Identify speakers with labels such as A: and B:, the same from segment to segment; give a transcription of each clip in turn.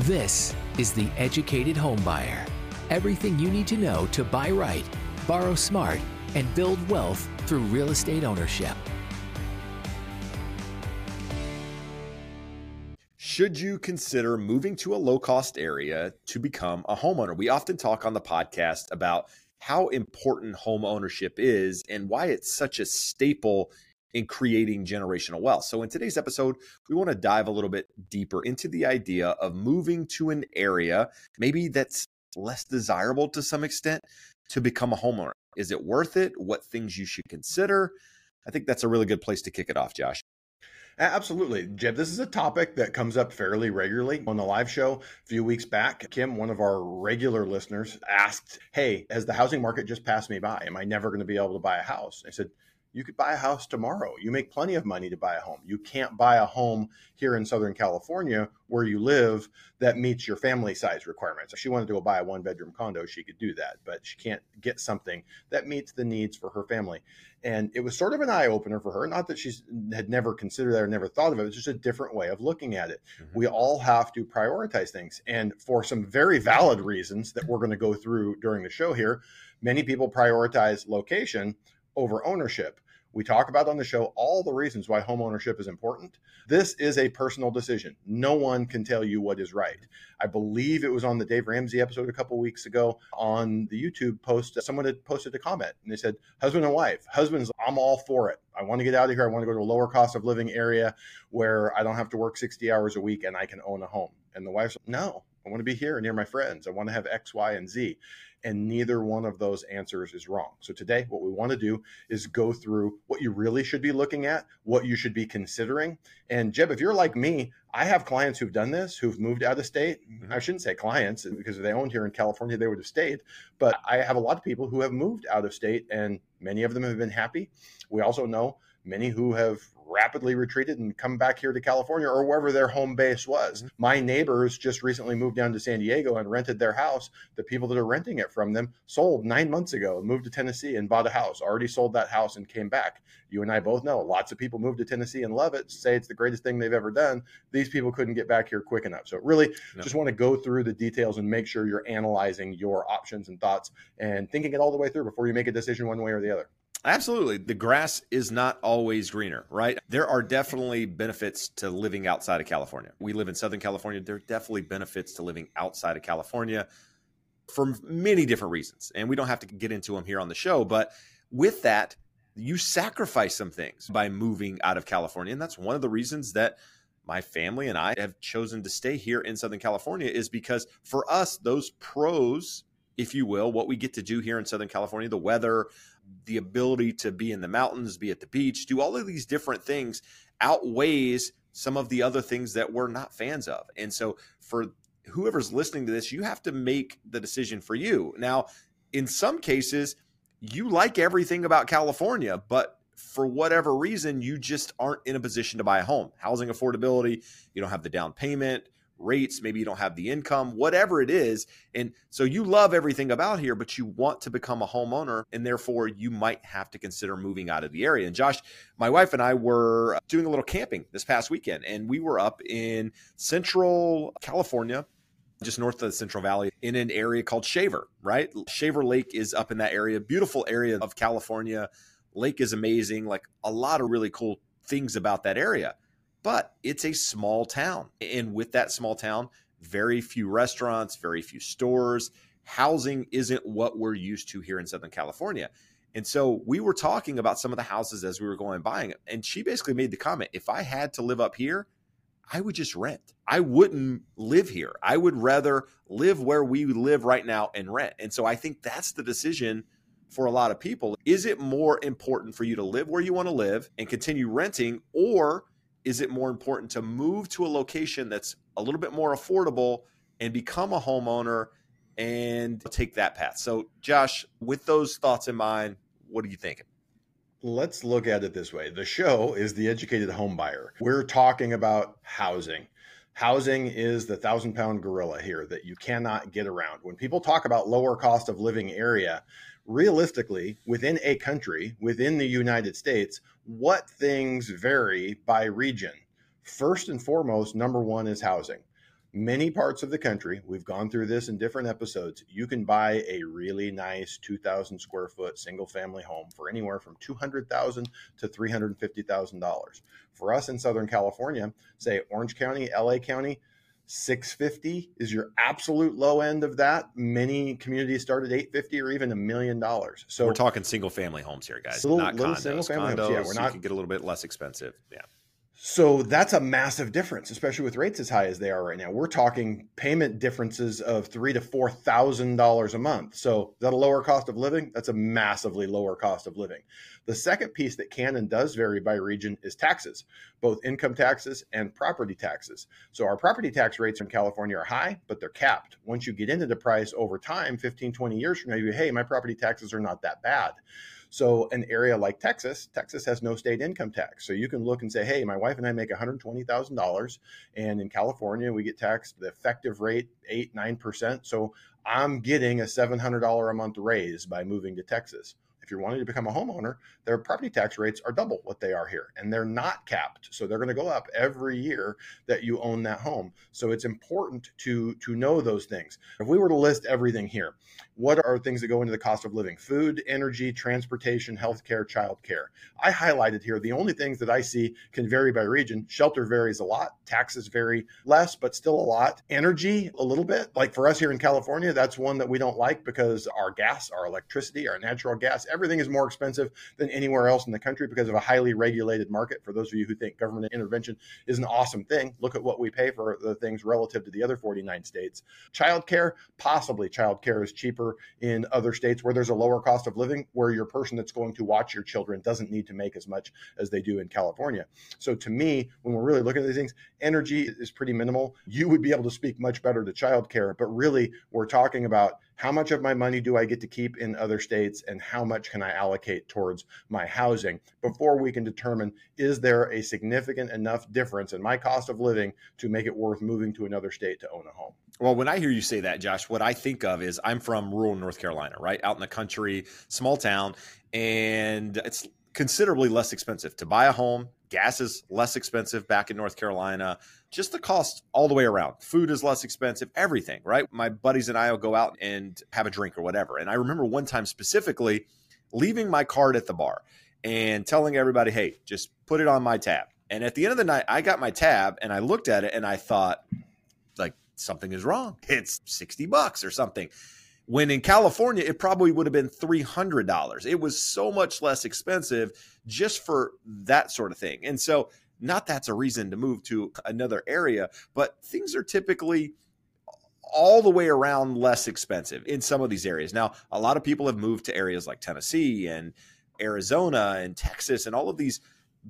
A: This is The Educated Homebuyer. Everything you need to know to buy right, borrow smart, and build wealth through real estate ownership.
B: Should you consider moving to a low cost area to become a homeowner? We often talk on the podcast about how important home ownership is and why it's such a staple in creating generational wealth. So, in today's episode, we want to dive a little bit deeper into the idea of moving to an area maybe that's less desirable to some extent to become a homeowner. Is it worth it? What things you should consider? I think that's a really good place to kick it off, Josh.
C: Absolutely. Jeb, this is a topic that comes up fairly regularly on the live show. A few weeks back, Kim, one of our regular listeners, asked, Hey, has the housing market just passed me by? Am I never going to be able to buy a house? I said, you could buy a house tomorrow. You make plenty of money to buy a home. You can't buy a home here in Southern California where you live that meets your family size requirements. If she wanted to go buy a one bedroom condo, she could do that, but she can't get something that meets the needs for her family. And it was sort of an eye opener for her. Not that she had never considered that or never thought of it. It's just a different way of looking at it. Mm-hmm. We all have to prioritize things. And for some very valid reasons that we're going to go through during the show here, many people prioritize location over ownership. We talk about on the show all the reasons why home ownership is important. This is a personal decision. No one can tell you what is right. I believe it was on the Dave Ramsey episode a couple weeks ago on the YouTube post. Someone had posted a comment and they said, Husband and wife, husband's, I'm all for it. I want to get out of here. I want to go to a lower cost of living area where I don't have to work 60 hours a week and I can own a home. And the wife's, No, I want to be here near my friends. I want to have X, Y, and Z and neither one of those answers is wrong. So today, what we want to do is go through what you really should be looking at, what you should be considering. And Jeb, if you're like me, I have clients who've done this, who've moved out of state. Mm-hmm. I shouldn't say clients because if they owned here in California, they would have stayed. But I have a lot of people who have moved out of state, and many of them have been happy. We also know many who have rapidly retreated and come back here to California or wherever their home base was. Mm-hmm. My neighbors just recently moved down to San Diego and rented their house. The people that are renting it from them sold nine months ago moved to Tennessee and bought a house, already sold that house and came back. You and I both know lots of people move to Tennessee and love it, say it's the greatest thing they've ever done. These people couldn't get back here quick enough. So, really, no. just want to go through the details and make sure you're analyzing your options and thoughts and thinking it all the way through before you make a decision one way or the other.
B: Absolutely. The grass is not always greener, right? There are definitely benefits to living outside of California. We live in Southern California. There are definitely benefits to living outside of California for many different reasons. And we don't have to get into them here on the show. But with that, you sacrifice some things by moving out of California. And that's one of the reasons that my family and I have chosen to stay here in Southern California is because for us, those pros, if you will, what we get to do here in Southern California, the weather, the ability to be in the mountains, be at the beach, do all of these different things outweighs some of the other things that we're not fans of. And so for whoever's listening to this, you have to make the decision for you. Now, in some cases, you like everything about California, but for whatever reason, you just aren't in a position to buy a home. Housing affordability, you don't have the down payment, rates, maybe you don't have the income, whatever it is. And so you love everything about here, but you want to become a homeowner, and therefore you might have to consider moving out of the area. And Josh, my wife and I were doing a little camping this past weekend, and we were up in central California. Just north of the Central Valley in an area called Shaver, right? Shaver Lake is up in that area. Beautiful area of California. Lake is amazing. Like a lot of really cool things about that area but it's a small town. And with that small town, very few restaurants, very few stores. Housing isn't what we're used to here in Southern California. And so we were talking about some of the houses as we were going buying it. And she basically made the comment if I had to live up here, I would just rent. I wouldn't live here. I would rather live where we live right now and rent. And so I think that's the decision for a lot of people. Is it more important for you to live where you want to live and continue renting, or is it more important to move to a location that's a little bit more affordable and become a homeowner and take that path? So, Josh, with those thoughts in mind, what are you thinking?
C: Let's look at it this way. The show is the educated home buyer. We're talking about housing. Housing is the thousand pound gorilla here that you cannot get around. When people talk about lower cost of living area, realistically, within a country, within the United States, what things vary by region? First and foremost, number one is housing. many parts of the country, we've gone through this in different episodes, you can buy a really nice 2,000 square foot single family home for anywhere from 200,000 to $350,000. For us in Southern California, say Orange County, LA County, 650 is your absolute low end of that. Many communities start at 850 or even a million dollars. So
B: we're talking single family homes here, guys,
C: little,
B: not
C: little
B: condos.
C: single family
B: condos,
C: homes. Yeah, we're not, you
B: can get a little bit less expensive. Yeah.
C: So that's a massive difference, especially with rates as high as they are right now. We're talking payment differences of three to four thousand dollars a month. So is that a lower cost of living? That's a massively lower cost of living. The second piece that can and does vary by region is taxes, both income taxes and property taxes. So our property tax rates in California are high, but they're capped. Once you get into the price over time, 15, 20 years from now, you hey, my property taxes are not that bad. So, an area like Texas, Texas has no state income tax. So, you can look and say, hey, my wife and I make $120,000. And in California, we get taxed the effective rate, 8 9%. So, I'm getting a $700 a month raise by moving to Texas if you're wanting to become a homeowner, their property tax rates are double what they are here, and they're not capped. So they're going to go up every year that you own that home. So it's important to to know those things. If we were to list everything here, what are things that go into the cost of living? Food, energy, transportation, healthcare, childcare. I highlighted here the only things that I see can vary by region. Shelter varies a lot, taxes vary less, but still a lot. Energy, a little bit. Like for us here in California, that's one that we don't like because our gas, our electricity, our natural gas, everything is more expensive than anywhere else in the country because of a highly regulated market. For those of you who think government intervention is an awesome thing, look at what we pay for the things relative to the other 49 states. Childcare, possibly childcare is cheaper in other states where there's a lower cost of living, where your person that's going to watch your children doesn't need to make as much as they do in California. So to me, when we're really looking at these things, energy is pretty minimal. You would be able to speak much better to childcare, but really we're talking about how much of my money do I get to keep in other states and how much can I allocate towards my housing before we can determine is there a significant enough difference in my cost of living to make it worth moving to another state to own a home.
B: Well, when I hear you say that, Josh, what I think of is I'm from rural North Carolina, right? Out in the country, small town, and it's considerably less expensive to buy a home. Gas is less expensive back in North Carolina. Just the cost all the way around. Food is less expensive, everything, right? My buddies and I will go out and have a drink or whatever. And I remember one time specifically leaving my card at the bar and telling everybody, hey, just put it on my tab. And at the end of the night, I got my tab and I looked at it and I thought, like, something is wrong. It's 60 bucks or something. When in California, it probably would have been $300. It was so much less expensive just for that sort of thing. And so, not that's a reason to move to another area, but things are typically all the way around less expensive in some of these areas. Now, a lot of people have moved to areas like Tennessee and Arizona and Texas and all of these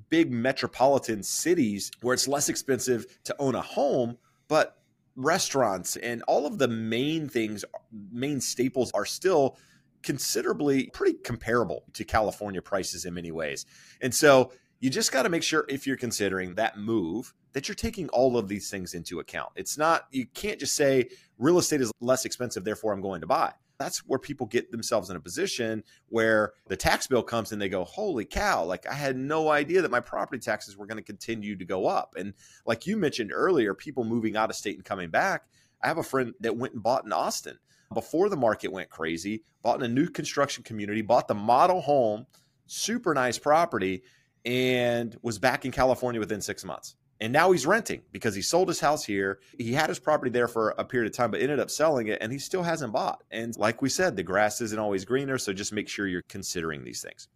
B: big metropolitan cities where it's less expensive to own a home, but restaurants and all of the main things, main staples are still considerably pretty comparable to California prices in many ways. And so you just got to make sure if you're considering that move that you're taking all of these things into account. It's not, you can't just say real estate is less expensive, therefore I'm going to buy. That's where people get themselves in a position where the tax bill comes and they go, Holy cow, like I had no idea that my property taxes were going to continue to go up. And like you mentioned earlier, people moving out of state and coming back. I have a friend that went and bought in Austin before the market went crazy, bought in a new construction community, bought the model home, super nice property, and was back in California within six months. And now he's renting because he sold his house here. He had his property there for a period of time, but ended up selling it and he still hasn't bought. And like we said, the grass isn't always greener. So just make sure you're considering these things.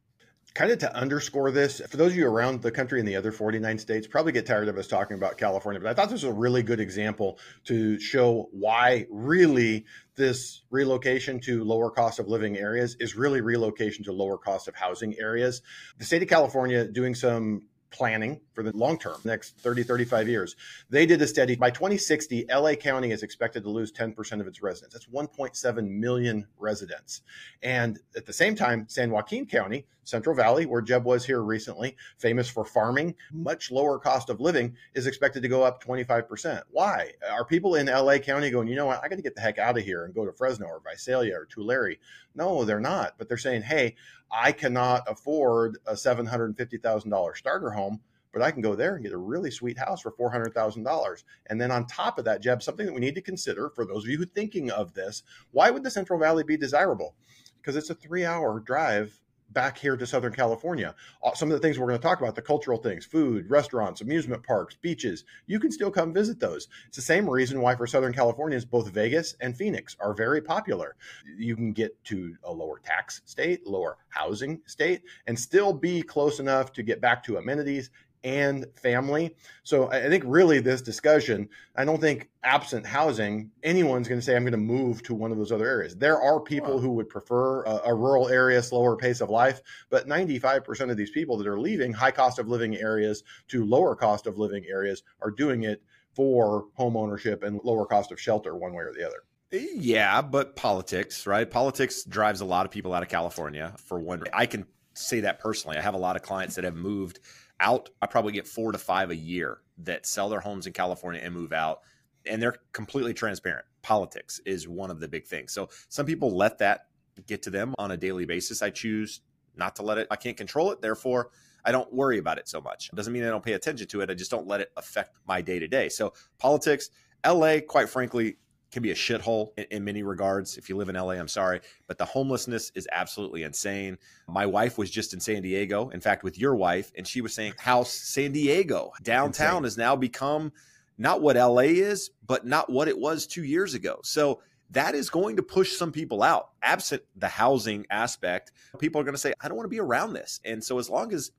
C: Kind of to underscore this, for those of you around the country in the other 49 states, probably get tired of us talking about California, but I thought this was a really good example to show why really this relocation to lower cost of living areas is really relocation to lower cost of housing areas. The state of California doing some planning for the long term, next 30, 35 years. They did a study by 2060, LA County is expected to lose 10% of its residents. That's 1.7 million residents. And at the same time, San Joaquin County, Central Valley, where Jeb was here recently, famous for farming, much lower cost of living, is expected to go up 25%. Why? Are people in LA County going, you know what, I got to get the heck out of here and go to Fresno or Visalia or Tulare? No, they're not. But they're saying, hey, I cannot afford a $750,000 starter home but I can go there and get a really sweet house for $400,000. And then on top of that, Jeb, something that we need to consider for those of you who are thinking of this, why would the Central Valley be desirable? Because it's a three hour drive back here to Southern California. Uh, some of the things we're going to talk about the cultural things, food, restaurants, amusement parks, beaches you can still come visit those. It's the same reason why for Southern Californians, both Vegas and Phoenix are very popular. You can get to a lower tax state, lower housing state, and still be close enough to get back to amenities and family. So I think really this discussion, I don't think absent housing, anyone's going to say, I'm going to move to one of those other areas. There are people wow. who would prefer a, a, rural area, slower pace of life, but 95% of these people that are leaving high cost of living areas to lower cost of living areas are doing it for home ownership and lower cost of shelter, one way or the other.
B: Yeah, but politics, right? Politics drives a lot of people out of California for one. I can say that personally. I have a lot of clients that have moved out. I probably get four to five a year that sell their homes in California and move out. And they're completely transparent. Politics is one of the big things. So some people let that get to them on a daily basis. I choose not to let it, I can't control it. Therefore, I don't worry about it so much. It doesn't mean I don't pay attention to it. I just don't let it affect my day to day. So politics, LA, quite frankly, can be a shithole in, in, many regards. If you live in LA, I'm sorry, but the homelessness is absolutely insane. My wife was just in San Diego, in fact, with your wife, and she was saying how San Diego downtown insane. has now become not what LA is, but not what it was two years ago. So that is going to push some people out. Absent the housing aspect, people are going to say, I don't want to be around this. And so as long as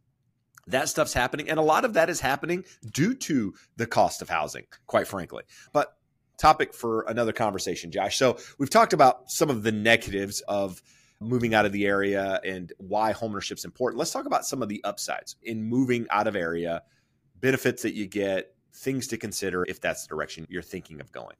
B: that stuff's happening, and a lot of that is happening due to the cost of housing, quite frankly. But topic for another conversation, Josh. So we've talked about some of the negatives of moving out of the area and why homeownership is important. Let's talk about some of the upsides in moving out of area, benefits that you get, things to consider if that's the direction you're thinking of going.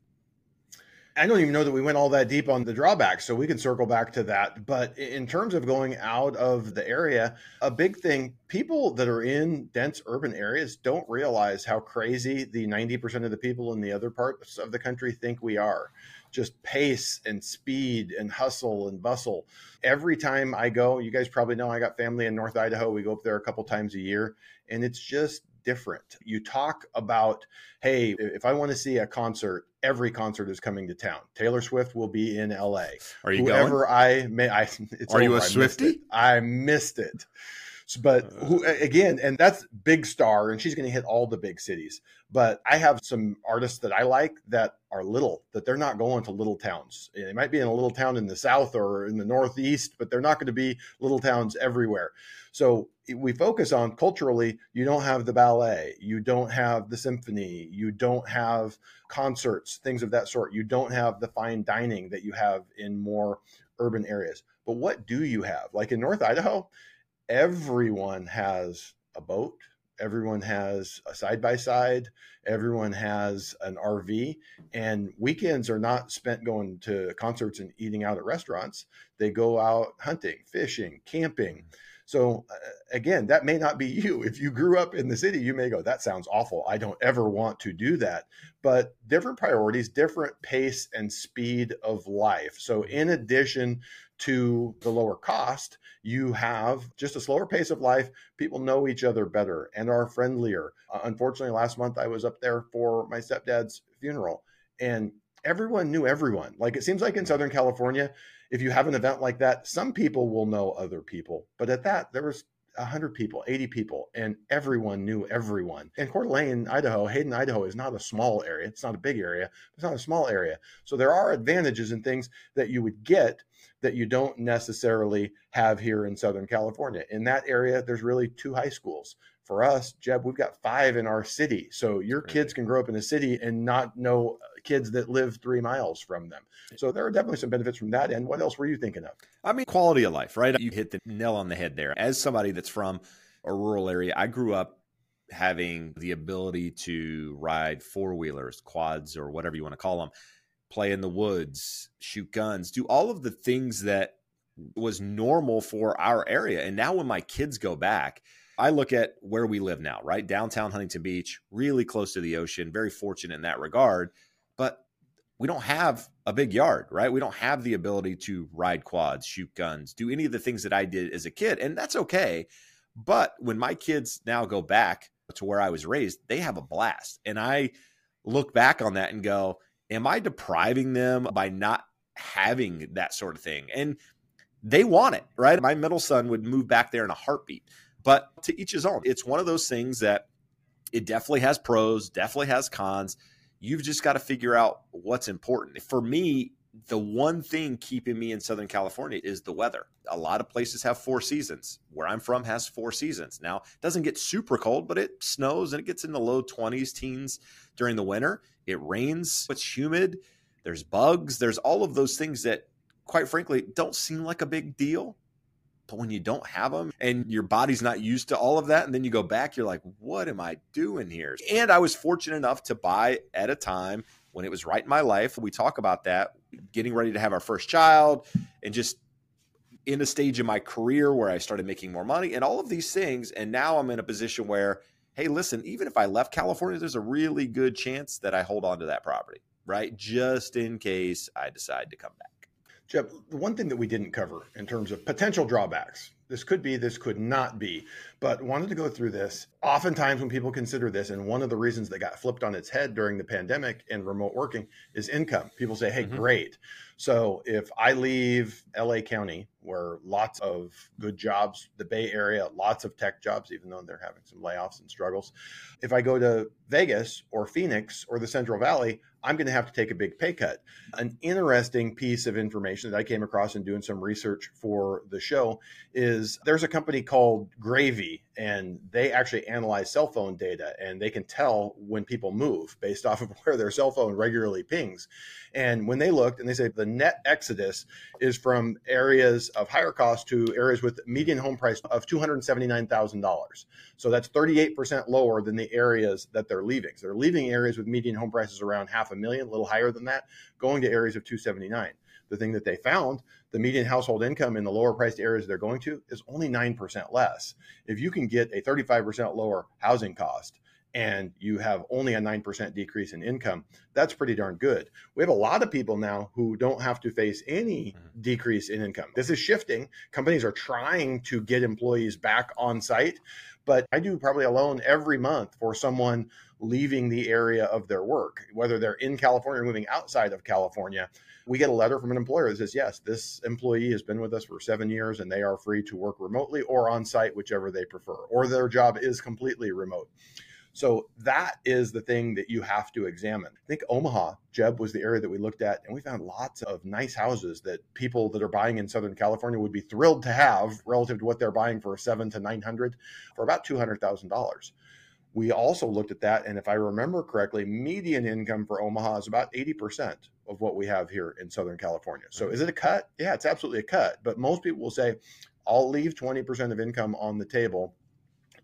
C: I don't even know that we went all that deep on the drawbacks, so we can circle back to that. But in terms of going out of the area, a big thing people that are in dense urban areas don't realize how crazy the 90% of the people in the other parts of the country think we are. Just pace and speed and hustle and bustle. Every time I go, you guys probably know I got family in North Idaho. We go up there a couple times a year, and it's just different. You talk about, hey, if I want to see a concert, every concert is coming to town. Taylor Swift will be in LA.
B: Are you
C: Whoever
B: going?
C: I may, I,
B: are you a Swifty?
C: I missed it. But uh. who, again, and that's big star, and she's going to hit all the big cities. But I have some artists that I like that are little, that they're not going to little towns. They might be in a little town in the south or in the northeast, but they're not going to be little towns everywhere. So we focus on culturally, you don't have the ballet, you don't have the symphony, you don't have concerts, things of that sort. You don't have the fine dining that you have in more urban areas. But what do you have? Like in North Idaho, everyone has a boat, everyone has a side by side, everyone has an RV, and weekends are not spent going to concerts and eating out at restaurants. They go out hunting, fishing, camping. Mm. So uh, again, that may not be you. If you grew up in the city, you may go, that sounds awful. I don't ever want to do that. But different priorities, different pace and speed of life. So in addition to the lower cost, you have just a slower pace of life. People know each other better and are friendlier. Uh, unfortunately, last month I was up there for my stepdad's funeral and everyone knew everyone. Like it seems like in Southern California, if you have an event like that, some people will know other people. But at that, there was 100 people, 80 people, and everyone knew everyone. And Coeur d'Alene, Idaho, Hayden, Idaho is not a small area. It's not a big area. It's not a small area. So there are advantages and things that you would get that you don't necessarily have here in Southern California. In that area, there's really two high schools. For us, Jeb, we've got five in our city. So your kids can grow up in a city and not know uh, kids that live three miles from them. So there are definitely some benefits from that And What else were you thinking of?
B: I mean, quality of life, right? You hit the nail on the head there. As somebody that's from a rural area, I grew up having the ability to ride four wheelers, quads, or whatever you want to call them, play in the woods, shoot guns, do all of the things that was normal for our area. And now when my kids go back, I look at where we live now, right? Downtown Huntington Beach, really close to the ocean, very fortunate in that regard but we don't have a big yard, right? We don't have the ability to ride quads, shoot guns, do any of the things that I did as a kid. And that's okay. But when my kids now go back, to where I was raised, they have a blast. And I look back on that and go, am I depriving them by not having that sort of thing? And they want it, right? My middle son would move back there in a heartbeat. But to each his own. It's one of those things that it definitely has pros, definitely has cons. You've just got to figure out what's important. For me, the one thing keeping me in Southern California is the weather. A lot of places have four seasons. Where I'm from has four seasons. Now, it doesn't get super cold, but it snows and it gets in the low 20s, teens during the winter. It rains, it's humid, there's bugs, there's all of those things that, quite frankly, don't seem like a big deal. But when you don't have them and your body's not used to all of that, and then you go back, you're like, what am I doing here? And I was fortunate enough to buy at a time when it was right in my life. We talk about that, getting ready to have our first child and just in a stage in my career where I started making more money and all of these things. And now I'm in a position where, hey, listen, even if I left California, there's a really good chance that I hold on to that property, right? Just in case I decide to come back.
C: Jeb, the one thing that we didn't cover in terms of potential drawbacks, this could be, this could not be, but wanted to go through this. Oftentimes, when people consider this, and one of the reasons that got flipped on its head during the pandemic and remote working is income. People say, hey, mm-hmm. great. So if I leave LA County, where lots of good jobs, the Bay Area, lots of tech jobs, even though they're having some layoffs and struggles, if I go to Vegas or Phoenix or the Central Valley, I'm going to have to take a big pay cut. An interesting piece of information that I came across in doing some research for the show is there's a company called Gravy, and they actually analyze cell phone data and they can tell when people move based off of where their cell phone regularly pings. And when they looked and they say the net exodus is from areas of higher cost to areas with median home price of $279,000. So that's 38% lower than the areas that they're leaving. So they're leaving areas with median home prices around half a million, a little higher than that, going to areas of 279. The thing that they found, the median household income in the lower priced areas they're going to is only 9% less. If you can get a 35% lower housing cost, and you have only a 9% decrease in income, that's pretty darn good. We have a lot of people now who don't have to face any mm-hmm. decrease in income. This is shifting. Companies are trying to get employees back on site, but I do probably a loan every month for someone leaving the area of their work, whether they're in California or moving outside of California. We get a letter from an employer that says, yes, this employee has been with us for seven years and they are free to work remotely or on site, whichever they prefer, or their job is completely remote. So that is the thing that you have to examine. I think Omaha, Jeb, was the area that we looked at, and we found lots of nice houses that people that are buying in Southern California would be thrilled to have relative to what they're buying for seven to nine hundred for about two hundred thousand dollars. We also looked at that, and if I remember correctly, median income for Omaha is about 80% of what we have here in Southern California. So mm-hmm. is it a cut? Yeah, it's absolutely a cut. But most people will say, I'll leave 20% of income on the table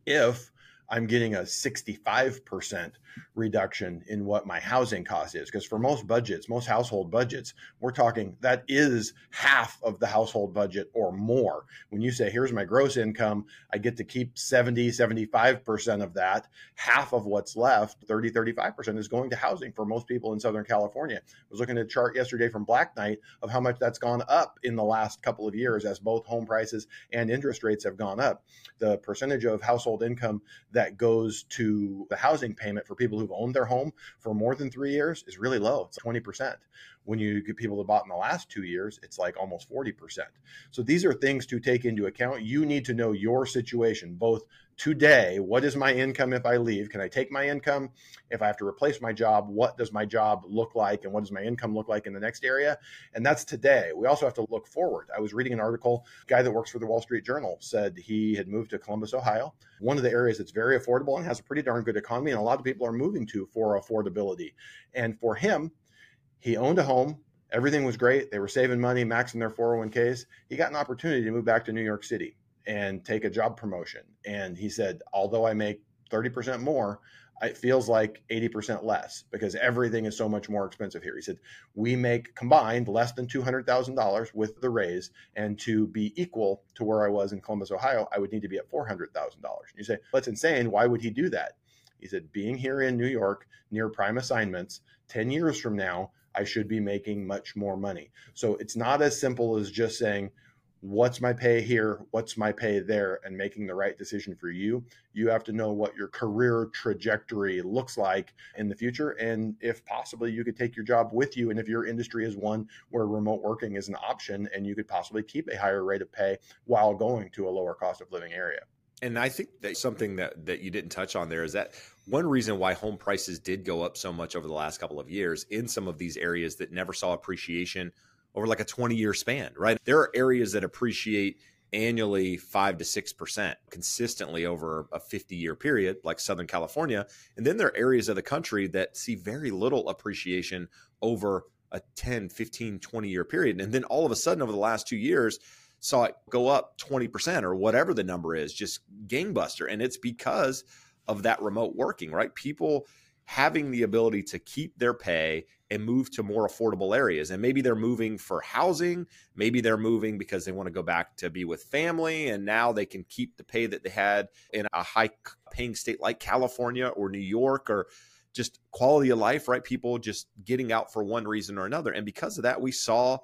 C: if I'm getting a 65% reduction in what my housing cost is. Because for most budgets, most household budgets, we're talking that is half of the household budget or more. When you say, here's my gross income, I get to keep 70, 75% of that. Half of what's left, 30, 35% is going to housing for most people in Southern California. I was looking at a chart yesterday from Black Knight of how much that's gone up in the last couple of years as both home prices and interest rates have gone up. The percentage of household income that goes to the housing payment for people who've owned their home for more than three years is really low. It's 20%. When you get people that bought in the last two years, it's like almost 40%. So these are things to take into account. You need to know your situation, both today what is my income if i leave? Can i take my income? If i have to replace my job what does my job look like and what does my income look like in the next area? And that's today. We also have to look forward. I was reading an article guy that works for the wall street journal said he had moved to columbus ohio. One of the areas that's very affordable and has a pretty darn good economy and a lot of people are moving to for affordability. And for him he owned a home everything was great they were saving money maxing their 401ks he got an opportunity to move back to new york city and take a job promotion. And he said, although I make 30% more, it feels like 80% less because everything is so much more expensive here. He said, we make combined less than $200,000 with the raise. And to be equal to where I was in Columbus, Ohio, I would need to be at $400,000. You say, that's insane. Why would he do that? He said, being here in New York near prime assignments, 10 years from now, I should be making much more money. So it's not as simple as just saying, what's my pay here, what's my pay there, and making the right decision for you. You have to know what your career trajectory looks like in the future. And if possibly, you could take your job with you. And if your industry is one where remote working is an option, and you could possibly keep a higher rate of pay while going to a lower cost of living area.
B: And I think that something that, that you didn't touch on there is that one reason why home prices did go up so much over the last couple of years in some of these areas that never saw appreciation over like a 20 year span, right? There are areas that appreciate annually 5 to 6% consistently over a 50 year period like Southern California. And then there are areas of the country that see very little appreciation over a 10, 15, 20 year period. And then all of a sudden over the last 2 years saw it go up 20% or whatever the number is, just gangbuster. And it's because of that remote working, right? People having the ability to keep their pay and move to more affordable areas. And maybe they're moving for housing, maybe they're moving because they want to go back to be with family and now they can keep the pay that they had in a high paying state like California or New York or just quality of life, right? People just getting out for one reason or another. And because of that, we saw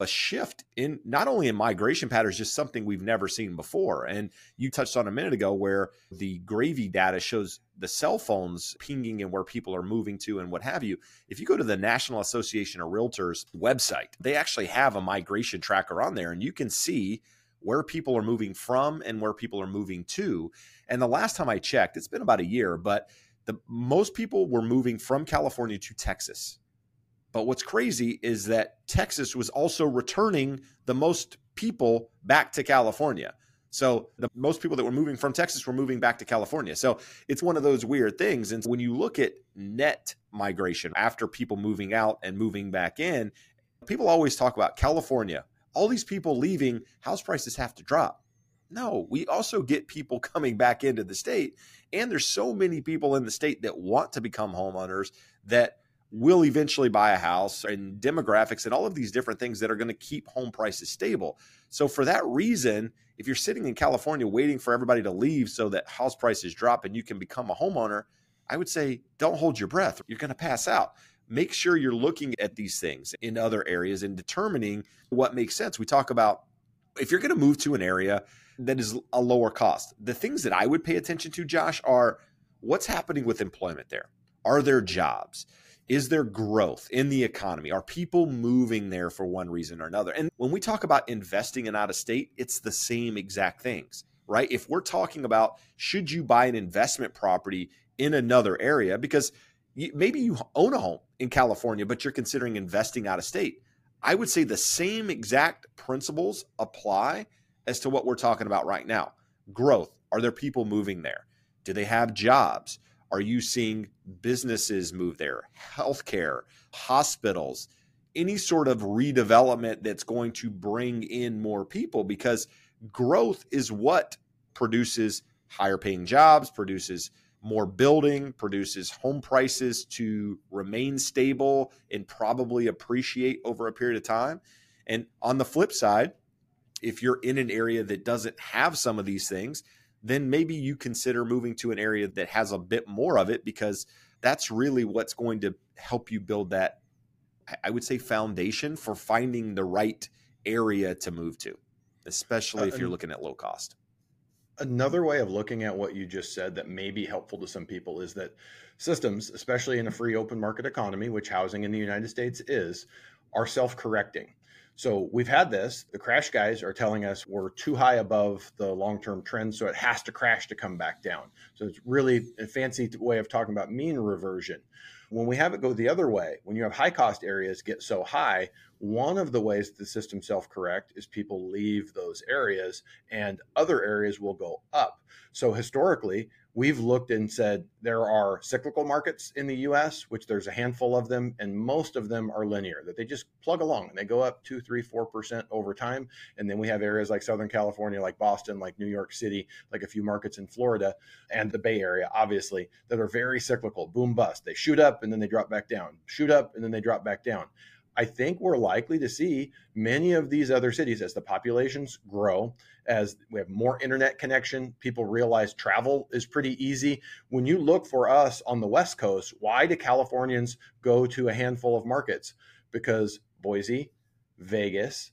B: a shift in not only in migration patterns, just something we've never seen before. And you touched on a minute ago where the gravy data shows the cell phones pinging and where people are moving to and what have you. If you go to the National Association of Realtors website, they actually have a migration tracker on there and you can see where people are moving from and where people are moving to. And the last time I checked, it's been about a year, but the most people were moving from California to Texas but what's crazy is that Texas was also returning the most people back to California. So the most people that were moving from Texas were moving back to California. So it's one of those weird things. And when you look at net migration after people moving out and moving back in, people always talk about California. All these people leaving, house prices have to drop. No, we also get people coming back into the state. And there's so many people in the state that want to become homeowners that will eventually buy a house and demographics and all of these different things that are going to keep home prices stable. So for that reason, if you're sitting in California waiting for everybody to leave so that house prices drop and you can become a homeowner, I would say don't hold your breath. You're going to pass out. Make sure you're looking at these things in other areas and determining what makes sense. We talk about if you're going to move to an area that is a lower cost, the things that I would pay attention to, Josh, are what's happening with employment there. Are there jobs? Is there growth in the economy? Are people moving there for one reason or another? And when we talk about investing in out of state, it's the same exact things, right? If we're talking about should you buy an investment property in another area, because maybe you own a home in California, but you're considering investing out of state, I would say the same exact principles apply as to what we're talking about right now. Growth. Are there people moving there? Do they have jobs? Are you seeing businesses move there, healthcare, hospitals, any sort of redevelopment that's going to bring in more people? Because growth is what produces higher paying jobs, produces more building, produces home prices to remain stable and probably appreciate over a period of time. And on the flip side, if you're in an area that doesn't have some of these things, then maybe you consider moving to an area that has a bit more of it because that's really what's going to help you build that I would say foundation for finding the right area to move to, uh, especially if you're looking at low cost.
C: Another way of looking at what you just said that may be helpful to some people is that systems, especially in a free open market economy, which housing in the United States is, are self correcting. So we've had this. The crash guys are telling us we're too high above the long term trend, so it has to crash to come back down. So it's really a fancy way of talking about mean reversion. When we have it go the other way, when you have high cost areas get so high, one of the ways the system self correct is people leave those areas and other areas will go up. So historically, we've looked and said there are cyclical markets in the US, which there's a handful of them, and most of them are linear, that they just plug along and they go up two, three, four percent over time. And then we have areas like Southern California, like Boston, like New York City, like a few markets in Florida and the Bay Area, obviously, that are very cyclical, boom bust. They shoot up and then they drop back down, shoot up and then they drop back down. I think we're likely to see many of these other cities as the populations grow, as we have more internet connection, people realize travel is pretty easy. When you look for us on the West Coast, why do Californians go to a handful of markets? Because Boise, Vegas,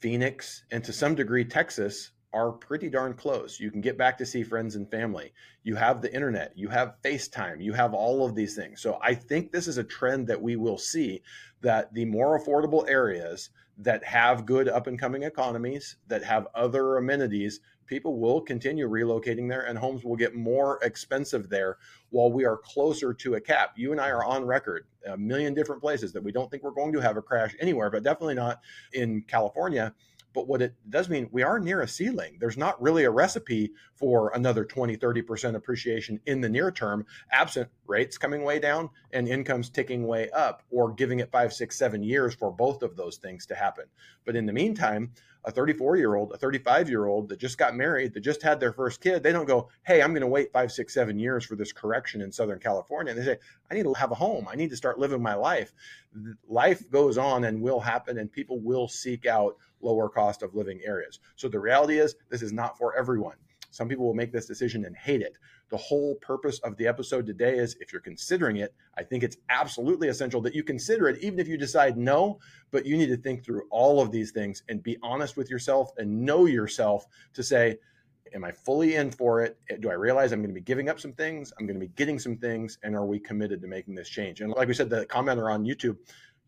C: Phoenix, and to some degree, Texas are pretty darn close. You can get back to see friends and family. You have the internet, you have FaceTime, you have all of these things. So I think this is a trend that we will see that the more affordable areas that have good up and coming economies, that have other amenities, people will continue relocating there and homes will get more expensive there while we are closer to a cap. You and I are on record a million different places that we don't think we're going to have a crash anywhere, but definitely not in California but what it does mean, we are near a ceiling. There's not really a recipe for another 20, 30% appreciation in the near term, absent rates coming way down and incomes ticking way up, or giving it five, six, seven years for both of those things to happen. But in the meantime, a 34 year old, a 35 year old that just got married, that just had their first kid, they don't go, Hey, I'm going to wait five, six, seven years for this correction in Southern California. And they say, I need to have a home. I need to start living my life. Life goes on and will happen, and people will seek out lower cost of living areas. So the reality is, this is not for everyone. Some people will make this decision and hate it. The whole purpose of the episode today is if you're considering it, I think it's absolutely essential that you consider it, even if you decide no, but you need to think through all of these things and be honest with yourself and know yourself to say, Am I fully in for it? Do I realize I'm going to be giving up some things? I'm going to be getting some things. And are we committed to making this change? And like we said, the commenter on YouTube,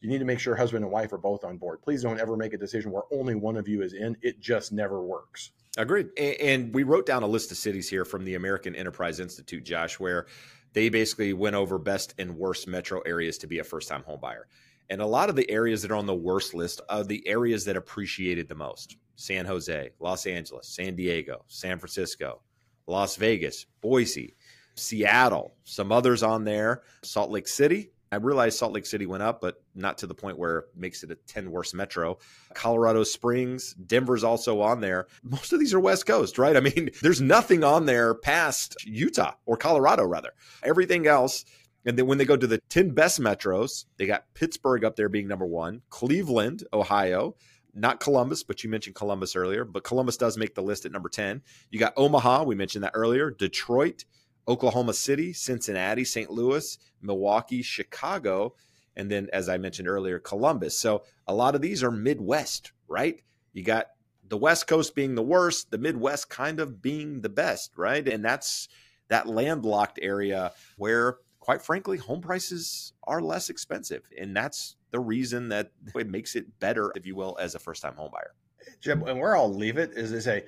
C: you need to make sure husband and wife are both on board. Please don't ever make a decision where only one of you is in. It just never works.
B: Agreed. And we wrote down a list of cities here from the American Enterprise Institute, Josh, where they basically went over best and worst metro areas to be a first time home buyer. And a lot of the areas that are on the worst list are the areas that appreciated the most San Jose, Los Angeles, San Diego, San Francisco, Las Vegas, Boise, Seattle, some others on there, Salt Lake City, I realize Salt Lake City went up, but not to the point where it makes it a 10 worst metro. Colorado Springs, Denver's also on there. Most of these are West Coast, right? I mean, there's nothing on there past Utah or Colorado, rather. Everything else. And then when they go to the 10 best metros, they got Pittsburgh up there being number one, Cleveland, Ohio, not Columbus, but you mentioned Columbus earlier, but Columbus does make the list at number 10. You got Omaha, we mentioned that earlier, Detroit, Oklahoma City, Cincinnati, St. Louis, Milwaukee, Chicago, and then, as I mentioned earlier, Columbus. So a lot of these are Midwest, right? You got the West Coast being the worst, the Midwest kind of being the best, right? And that's that landlocked area where, quite frankly, home prices are less expensive. And that's the reason that it makes it better, if you will, as a first time home buyer.
C: Jim, and where I'll leave it is to say,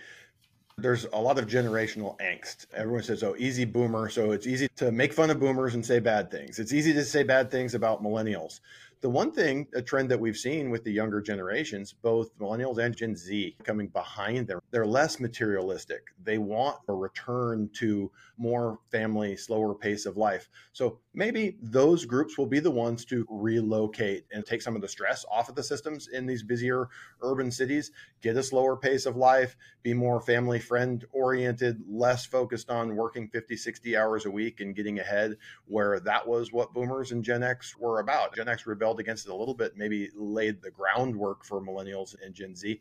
C: there's a lot of generational angst. Everyone says, oh, easy boomer. So it's easy to make fun of boomers and say bad things. It's easy to say bad things about millennials. The one thing, a trend that we've seen with the younger generations, both millennials and Gen Z coming behind them, they're less materialistic. They want a return to more family, slower pace of life. So maybe those groups will be the ones to relocate and take some of the stress off of the systems in these busier urban cities, get a slower pace of life, be more family friend oriented, less focused on working 50, 60 hours a week and getting ahead, where that was what boomers and Gen X were about. Gen X rebelled against it a little bit, maybe laid the groundwork for millennials and Gen Z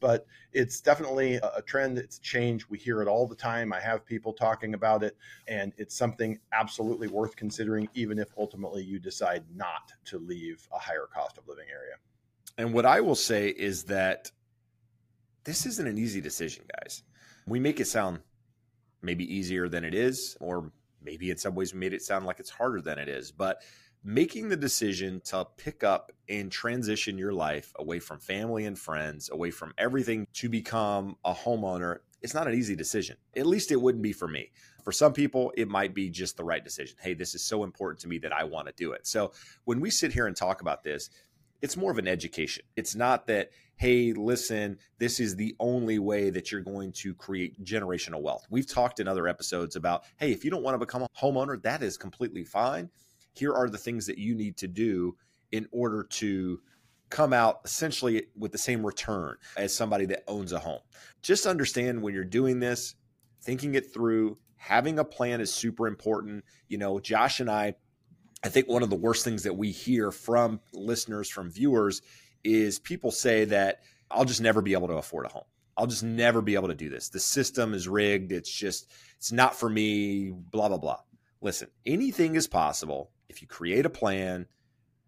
C: but it's definitely a trend. It's a change. We hear it all the time. I have people talking about it, and it's something absolutely worth considering, even if ultimately you decide not to leave a higher cost of living area.
B: And what I will say is that this isn't an easy decision, guys. We make it sound maybe easier than it is, or maybe in some ways we made it sound like it's harder than it is. But making the decision to pick up and transition your life away from family and friends, away from everything to become a homeowner, it's not an easy decision. At least it wouldn't be for me. For some people, it might be just the right decision. Hey, this is so important to me that I want to do it. So when we sit here and talk about this, it's more of an education. It's not that, hey, listen, this is the only way that you're going to create generational wealth. We've talked in other episodes about, hey, if you don't want to become a homeowner, that is completely fine here are the things that you need to do in order to come out essentially with the same return as somebody that owns a home. Just understand when you're doing this, thinking it through, having a plan is super important. You know, Josh and I, I think one of the worst things that we hear from listeners, from viewers, is people say that I'll just never be able to afford a home. I'll just never be able to do this. The system is rigged. It's just, it's not for me, blah, blah, blah. Listen, anything is possible if you create a plan,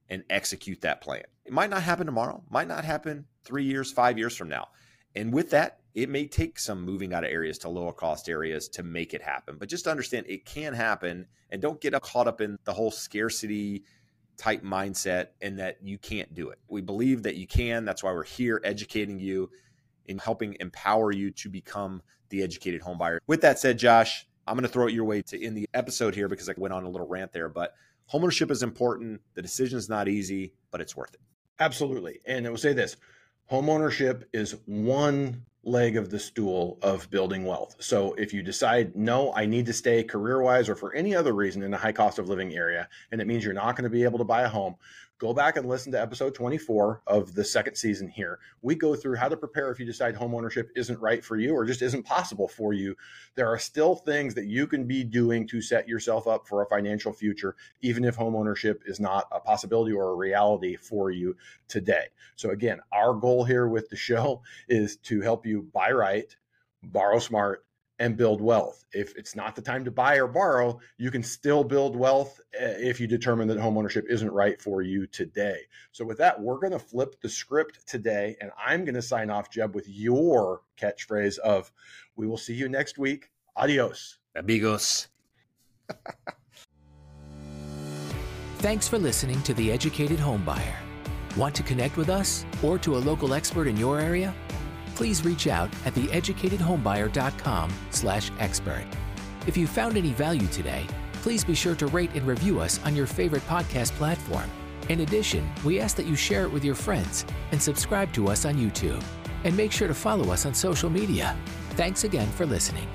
B: and execute that plan. It might not happen tomorrow, might not happen three years, five years from now. And with that, it may take some moving out of areas to lower cost areas to make it happen. But just understand it can happen and don't get caught up in the whole scarcity type mindset and that you can't do it. We believe that you can. That's why we're here educating you and helping empower you to become the educated home buyer. With that said, Josh, I'm going to throw it your way to end the episode here because I went on a little rant there, but homeownership is important. The decision is not easy, but it's worth it.
C: Absolutely. And I will say this homeownership is one leg of the stool of building wealth. So if you decide, no, I need to stay career wise or for any other reason in a high cost of living area, and it means you're not going to be able to buy a home, go back and listen to episode 24 of the second season here. We go through how to prepare if you decide home ownership isn't right for you or just isn't possible for you. There are still things that you can be doing to set yourself up for a financial future, even if home ownership is not a possibility or a reality for you today. So, again, our goal here with the show is to help you buy right, borrow smart, and build wealth. If it's not the time to buy or borrow, you can still build wealth eh, if you determine that homeownership isn't right for you today. So, with that, we're going to flip the script today, and I'm going to sign off, Jeb, with your catchphrase of We will see you next week. Adios.
B: Amigos.
A: Thanks for listening to The Educated Homebuyer. Want to connect with us or to a local expert in your area? Please reach out at theeducatedhomebuyer.com slash expert. If you found any value today, please be sure to rate and review us on your favorite podcast platform. In addition, we ask that you share it with your friends and subscribe to us on YouTube. And make sure to follow us on social media. Thanks again for listening.